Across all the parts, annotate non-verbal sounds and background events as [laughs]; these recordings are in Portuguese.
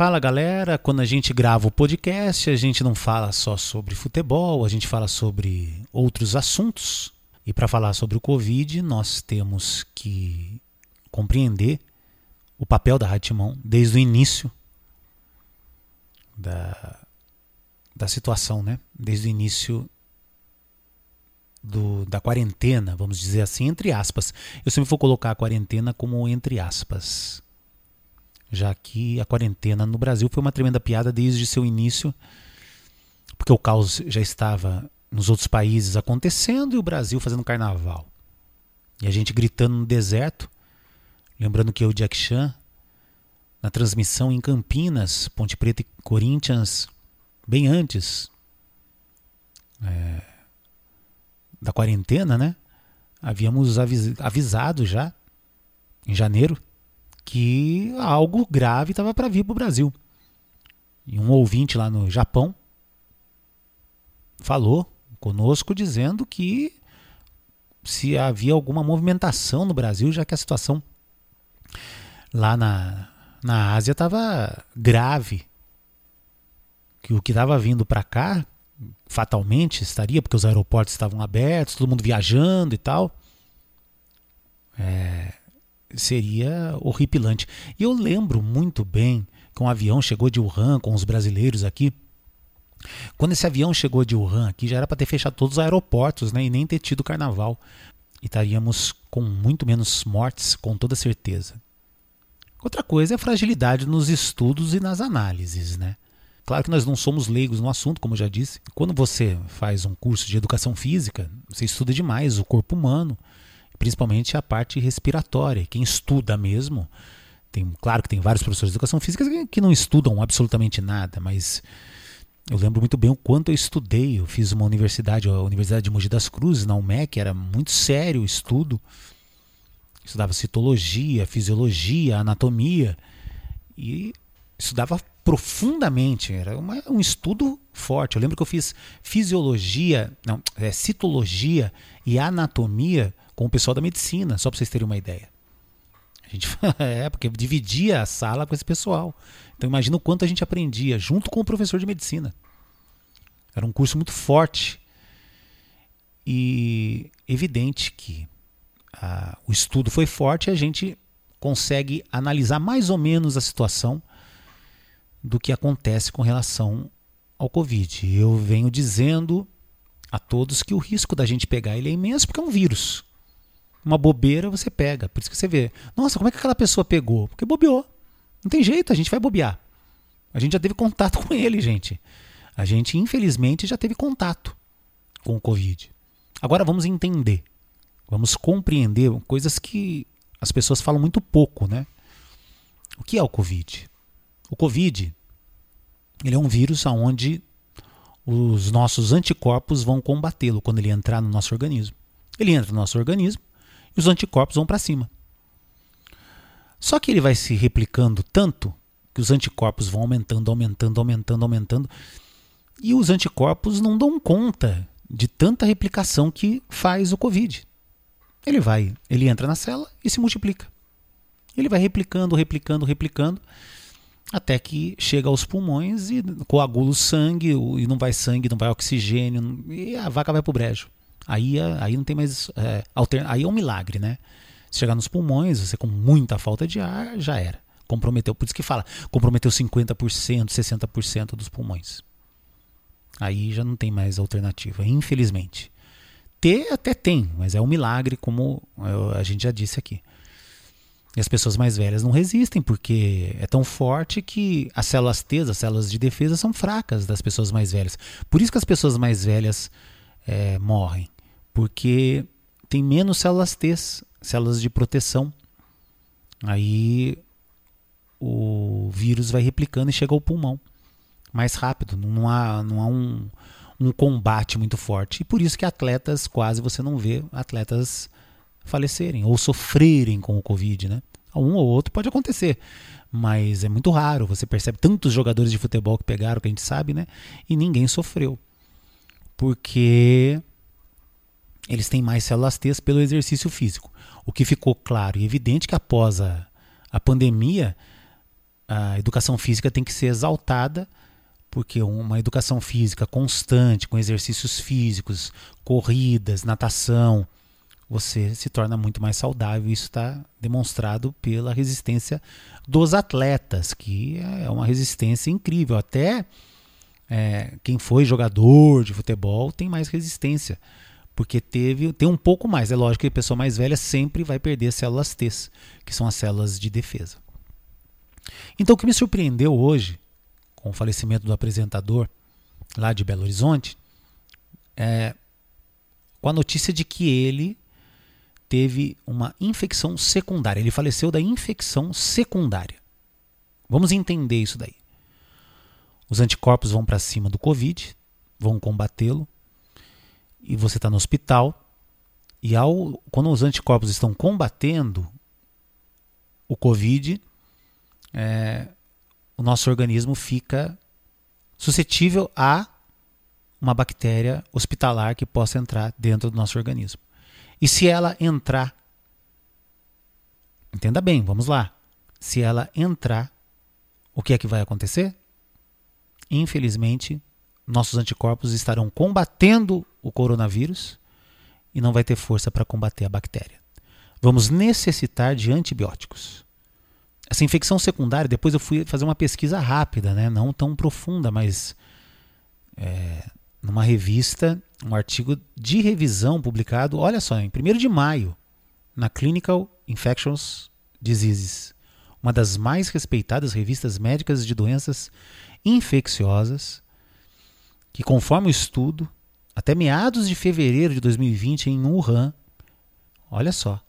Fala galera, quando a gente grava o podcast, a gente não fala só sobre futebol, a gente fala sobre outros assuntos. E para falar sobre o Covid, nós temos que compreender o papel da Rádio desde o início da, da situação, né? Desde o início do, da quarentena, vamos dizer assim, entre aspas. Eu sempre vou colocar a quarentena como entre aspas já que a quarentena no Brasil foi uma tremenda piada desde seu início, porque o caos já estava nos outros países acontecendo e o Brasil fazendo carnaval. E a gente gritando no deserto, lembrando que eu, Jack Chan, na transmissão em Campinas, Ponte Preta e Corinthians, bem antes é, da quarentena, né? Havíamos avis avisado já, em janeiro, que algo grave estava para vir para o Brasil. E um ouvinte lá no Japão falou conosco dizendo que se havia alguma movimentação no Brasil, já que a situação lá na, na Ásia estava grave. Que o que estava vindo para cá, fatalmente estaria, porque os aeroportos estavam abertos, todo mundo viajando e tal. É, seria horripilante. E eu lembro muito bem que um avião chegou de Wuhan com os brasileiros aqui. Quando esse avião chegou de Wuhan aqui, já era para ter fechado todos os aeroportos né, e nem ter tido carnaval. E estaríamos com muito menos mortes, com toda certeza. Outra coisa é a fragilidade nos estudos e nas análises. Né? Claro que nós não somos leigos no assunto, como já disse. Quando você faz um curso de educação física, você estuda demais o corpo humano principalmente a parte respiratória. Quem estuda mesmo, tem, claro que tem vários professores de educação física que não estudam absolutamente nada, mas eu lembro muito bem o quanto eu estudei. Eu fiz uma universidade, a Universidade de Mogi das Cruzes, na UMEC, era muito sério o estudo. Estudava citologia, fisiologia, anatomia e estudava profundamente. Era uma, um estudo forte. Eu lembro que eu fiz fisiologia, não, é, citologia e anatomia com o pessoal da medicina, só para vocês terem uma ideia. A gente [laughs] é porque dividia a sala com esse pessoal. Então imagina o quanto a gente aprendia junto com o professor de medicina. Era um curso muito forte e evidente que a, o estudo foi forte e a gente consegue analisar mais ou menos a situação do que acontece com relação ao Covid. Eu venho dizendo a todos que o risco da gente pegar ele é imenso porque é um vírus uma bobeira você pega. Por isso que você vê, nossa, como é que aquela pessoa pegou? Porque bobeou. Não tem jeito, a gente vai bobear. A gente já teve contato com ele, gente. A gente, infelizmente, já teve contato com o Covid. Agora vamos entender. Vamos compreender coisas que as pessoas falam muito pouco, né? O que é o Covid? O Covid ele é um vírus onde os nossos anticorpos vão combatê-lo quando ele entrar no nosso organismo. Ele entra no nosso organismo, e os anticorpos vão para cima. Só que ele vai se replicando tanto que os anticorpos vão aumentando, aumentando, aumentando, aumentando, e os anticorpos não dão conta de tanta replicação que faz o Covid. Ele vai, ele entra na célula e se multiplica. Ele vai replicando, replicando, replicando, até que chega aos pulmões e coagula o sangue, e não vai sangue, não vai oxigênio, e a vaca vai para o brejo. Aí, é, aí não tem mais. É, aí é um milagre, né? Se chegar nos pulmões, você com muita falta de ar, já era. Comprometeu. Por isso que fala, comprometeu 50%, 60% dos pulmões. Aí já não tem mais alternativa, infelizmente. Ter até tem, mas é um milagre, como a gente já disse aqui. E as pessoas mais velhas não resistem, porque é tão forte que as células T, as células de defesa, são fracas das pessoas mais velhas. Por isso que as pessoas mais velhas é, morrem, porque tem menos células T, células de proteção. Aí o vírus vai replicando e chega ao pulmão mais rápido. Não há, não há um, um combate muito forte. E por isso que atletas, quase você não vê atletas falecerem ou sofrerem com o Covid, né? Um ou outro pode acontecer, mas é muito raro. Você percebe tantos jogadores de futebol que pegaram, que a gente sabe, né? E ninguém sofreu porque eles têm mais células T pelo exercício físico. O que ficou claro e evidente que após a, a pandemia, a educação física tem que ser exaltada, porque uma educação física constante, com exercícios físicos, corridas, natação, você se torna muito mais saudável. Isso está demonstrado pela resistência dos atletas, que é uma resistência incrível. Até é, quem foi jogador de futebol tem mais resistência, porque teve tem um pouco mais. É lógico que a pessoa mais velha sempre vai perder células T, que são as células de defesa. Então, o que me surpreendeu hoje, com o falecimento do apresentador lá de Belo Horizonte, é com a notícia de que ele teve uma infecção secundária. Ele faleceu da infecção secundária. Vamos entender isso daí. Os anticorpos vão para cima do Covid, vão combatê-lo, e você está no hospital. E ao, quando os anticorpos estão combatendo o Covid, é, o nosso organismo fica suscetível a uma bactéria hospitalar que possa entrar dentro do nosso organismo. E se ela entrar, entenda bem, vamos lá. Se ela entrar, o que é que vai acontecer? Infelizmente, nossos anticorpos estarão combatendo o coronavírus e não vai ter força para combater a bactéria. Vamos necessitar de antibióticos. Essa infecção secundária, depois eu fui fazer uma pesquisa rápida, né? não tão profunda, mas é, numa revista, um artigo de revisão publicado, olha só, em 1 de maio, na Clinical Infectious Diseases, uma das mais respeitadas revistas médicas de doenças infecciosas, que conforme o estudo, até meados de fevereiro de 2020 em Wuhan, olha só,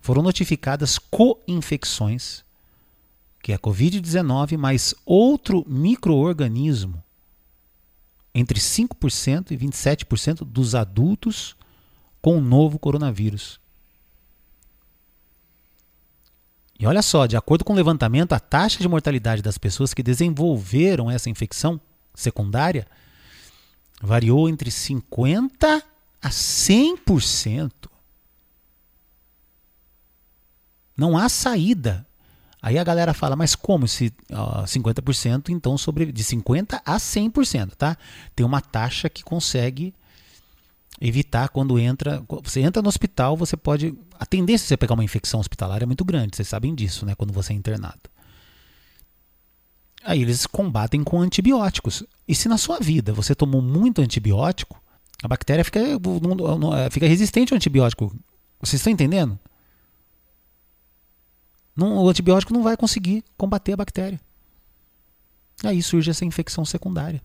foram notificadas co-infecções, que é a Covid-19 mais outro microorganismo entre 5% e 27% dos adultos com o novo coronavírus. E olha só, de acordo com o levantamento, a taxa de mortalidade das pessoas que desenvolveram essa infecção secundária variou entre 50 a 100%. Não há saída Aí a galera fala, mas como se uh, 50% então sobre de 50 a 100%, tá? Tem uma taxa que consegue evitar quando entra, você entra no hospital, você pode a tendência de você pegar uma infecção hospitalar é muito grande, vocês sabem disso, né, quando você é internado. Aí eles combatem com antibióticos. E se na sua vida você tomou muito antibiótico, a bactéria fica, fica resistente ao antibiótico. Vocês estão entendendo? Não, o antibiótico não vai conseguir combater a bactéria. Aí surge essa infecção secundária.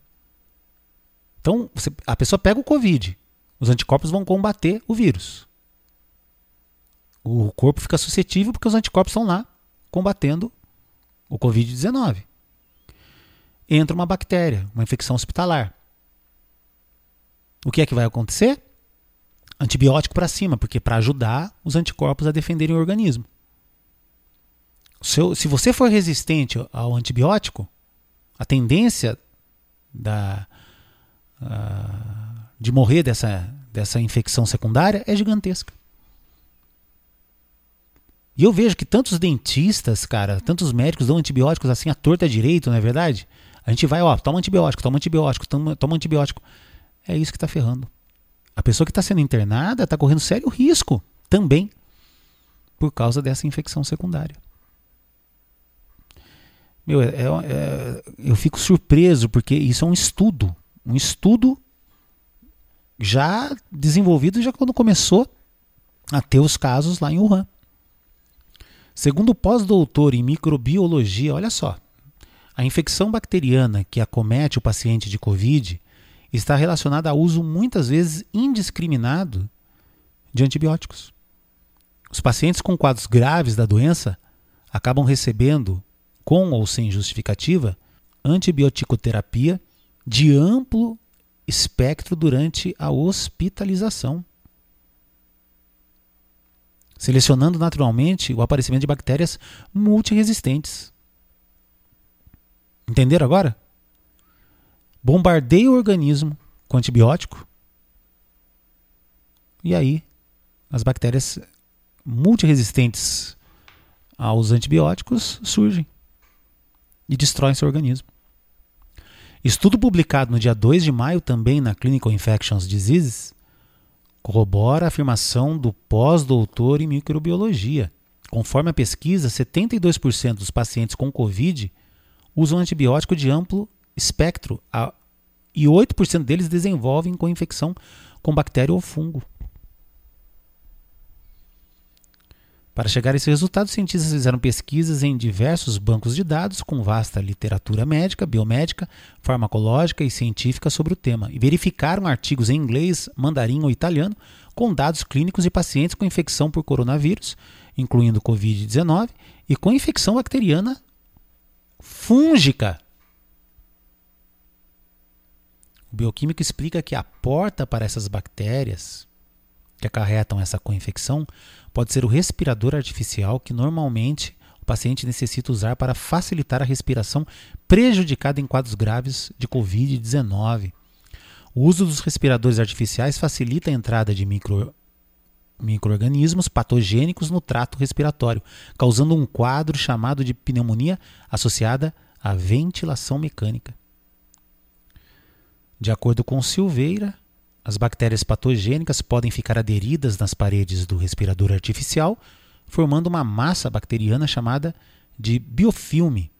Então, você, a pessoa pega o Covid, os anticorpos vão combater o vírus. O corpo fica suscetível porque os anticorpos estão lá combatendo o Covid-19. Entra uma bactéria, uma infecção hospitalar. O que é que vai acontecer? Antibiótico para cima, porque para ajudar os anticorpos a defenderem o organismo se você for resistente ao antibiótico, a tendência da, uh, de morrer dessa, dessa infecção secundária é gigantesca. E eu vejo que tantos dentistas, cara, tantos médicos dão antibióticos assim à torta direito, não é verdade? A gente vai, ó, toma antibiótico, toma antibiótico, toma, toma antibiótico. É isso que está ferrando. A pessoa que está sendo internada está correndo sério risco também por causa dessa infecção secundária. Meu, é, é, é, eu fico surpreso porque isso é um estudo. Um estudo já desenvolvido já quando começou a ter os casos lá em Wuhan. Segundo o pós-doutor em microbiologia, olha só, a infecção bacteriana que acomete o paciente de Covid está relacionada ao uso muitas vezes indiscriminado de antibióticos. Os pacientes com quadros graves da doença acabam recebendo com ou sem justificativa, antibioticoterapia de amplo espectro durante a hospitalização, selecionando naturalmente o aparecimento de bactérias multiresistentes. Entenderam agora? Bombardeia o organismo com antibiótico e aí as bactérias multiresistentes aos antibióticos surgem. E destroem seu organismo. Estudo publicado no dia 2 de maio, também na Clinical Infectious Diseases, corrobora a afirmação do pós-doutor em microbiologia. Conforme a pesquisa, 72% dos pacientes com Covid usam antibiótico de amplo espectro e 8% deles desenvolvem com infecção com bactéria ou fungo. Para chegar a esse resultado, cientistas fizeram pesquisas em diversos bancos de dados com vasta literatura médica, biomédica, farmacológica e científica sobre o tema e verificaram artigos em inglês, mandarim ou italiano com dados clínicos de pacientes com infecção por coronavírus, incluindo Covid-19, e com infecção bacteriana fúngica. O bioquímico explica que a porta para essas bactérias que acarretam essa co-infecção pode ser o respirador artificial que normalmente o paciente necessita usar para facilitar a respiração prejudicada em quadros graves de Covid-19. O uso dos respiradores artificiais facilita a entrada de micro, microorganismos patogênicos no trato respiratório, causando um quadro chamado de pneumonia associada à ventilação mecânica. De acordo com Silveira, as bactérias patogênicas podem ficar aderidas nas paredes do respirador artificial, formando uma massa bacteriana chamada de biofilme.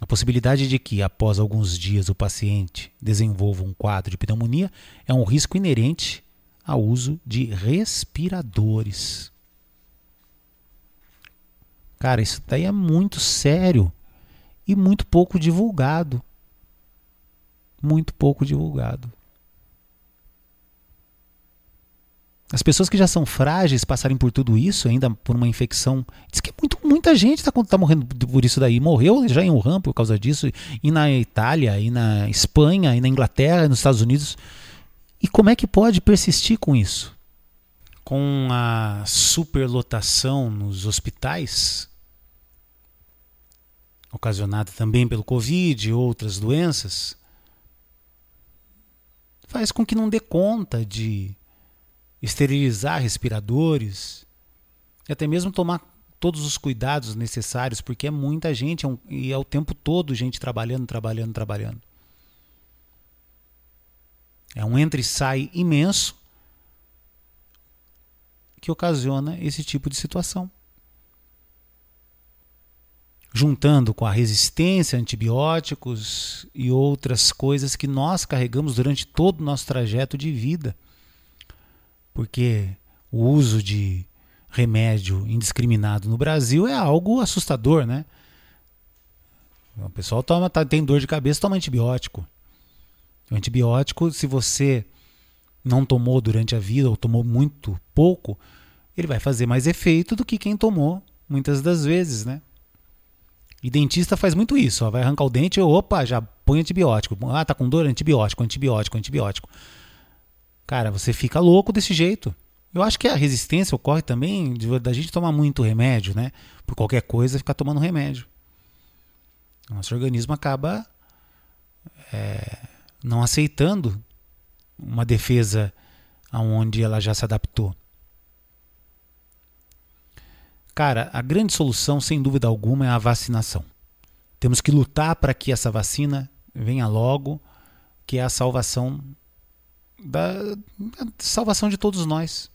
A possibilidade de que, após alguns dias, o paciente desenvolva um quadro de pneumonia é um risco inerente ao uso de respiradores. Cara, isso daí é muito sério e muito pouco divulgado. Muito pouco divulgado. As pessoas que já são frágeis passarem por tudo isso, ainda por uma infecção. Diz que muito, muita gente está tá morrendo por isso daí. Morreu já em Wuhan por causa disso, e na Itália, e na Espanha, e na Inglaterra, e nos Estados Unidos. E como é que pode persistir com isso? Com a superlotação nos hospitais, ocasionada também pelo Covid e outras doenças, faz com que não dê conta de esterilizar respiradores e até mesmo tomar todos os cuidados necessários, porque é muita gente é um, e é o tempo todo gente trabalhando, trabalhando, trabalhando. É um entra e sai imenso que ocasiona esse tipo de situação. Juntando com a resistência a antibióticos e outras coisas que nós carregamos durante todo o nosso trajeto de vida porque o uso de remédio indiscriminado no Brasil é algo assustador, né? O pessoal toma, tá, tem dor de cabeça, toma antibiótico. O antibiótico, se você não tomou durante a vida ou tomou muito pouco, ele vai fazer mais efeito do que quem tomou muitas das vezes, né? E dentista faz muito isso, ó, vai arrancar o dente, opa, já põe antibiótico. Ah, tá com dor, antibiótico, antibiótico, antibiótico. Cara, você fica louco desse jeito. Eu acho que a resistência ocorre também de, da gente tomar muito remédio, né? Por qualquer coisa, ficar tomando remédio. Nosso organismo acaba é, não aceitando uma defesa aonde ela já se adaptou. Cara, a grande solução, sem dúvida alguma, é a vacinação. Temos que lutar para que essa vacina venha logo, que é a salvação da salvação de todos nós.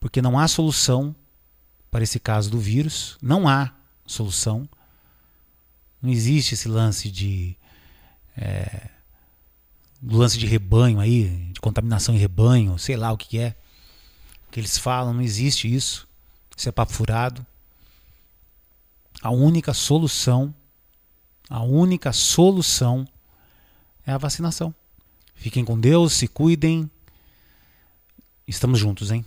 Porque não há solução para esse caso do vírus, não há solução. Não existe esse lance de. É, lance de rebanho aí, de contaminação em rebanho, sei lá o que é. Que eles falam, não existe isso. Isso é papo furado. A única solução, a única solução é a vacinação. Fiquem com Deus, se cuidem. Estamos juntos, hein?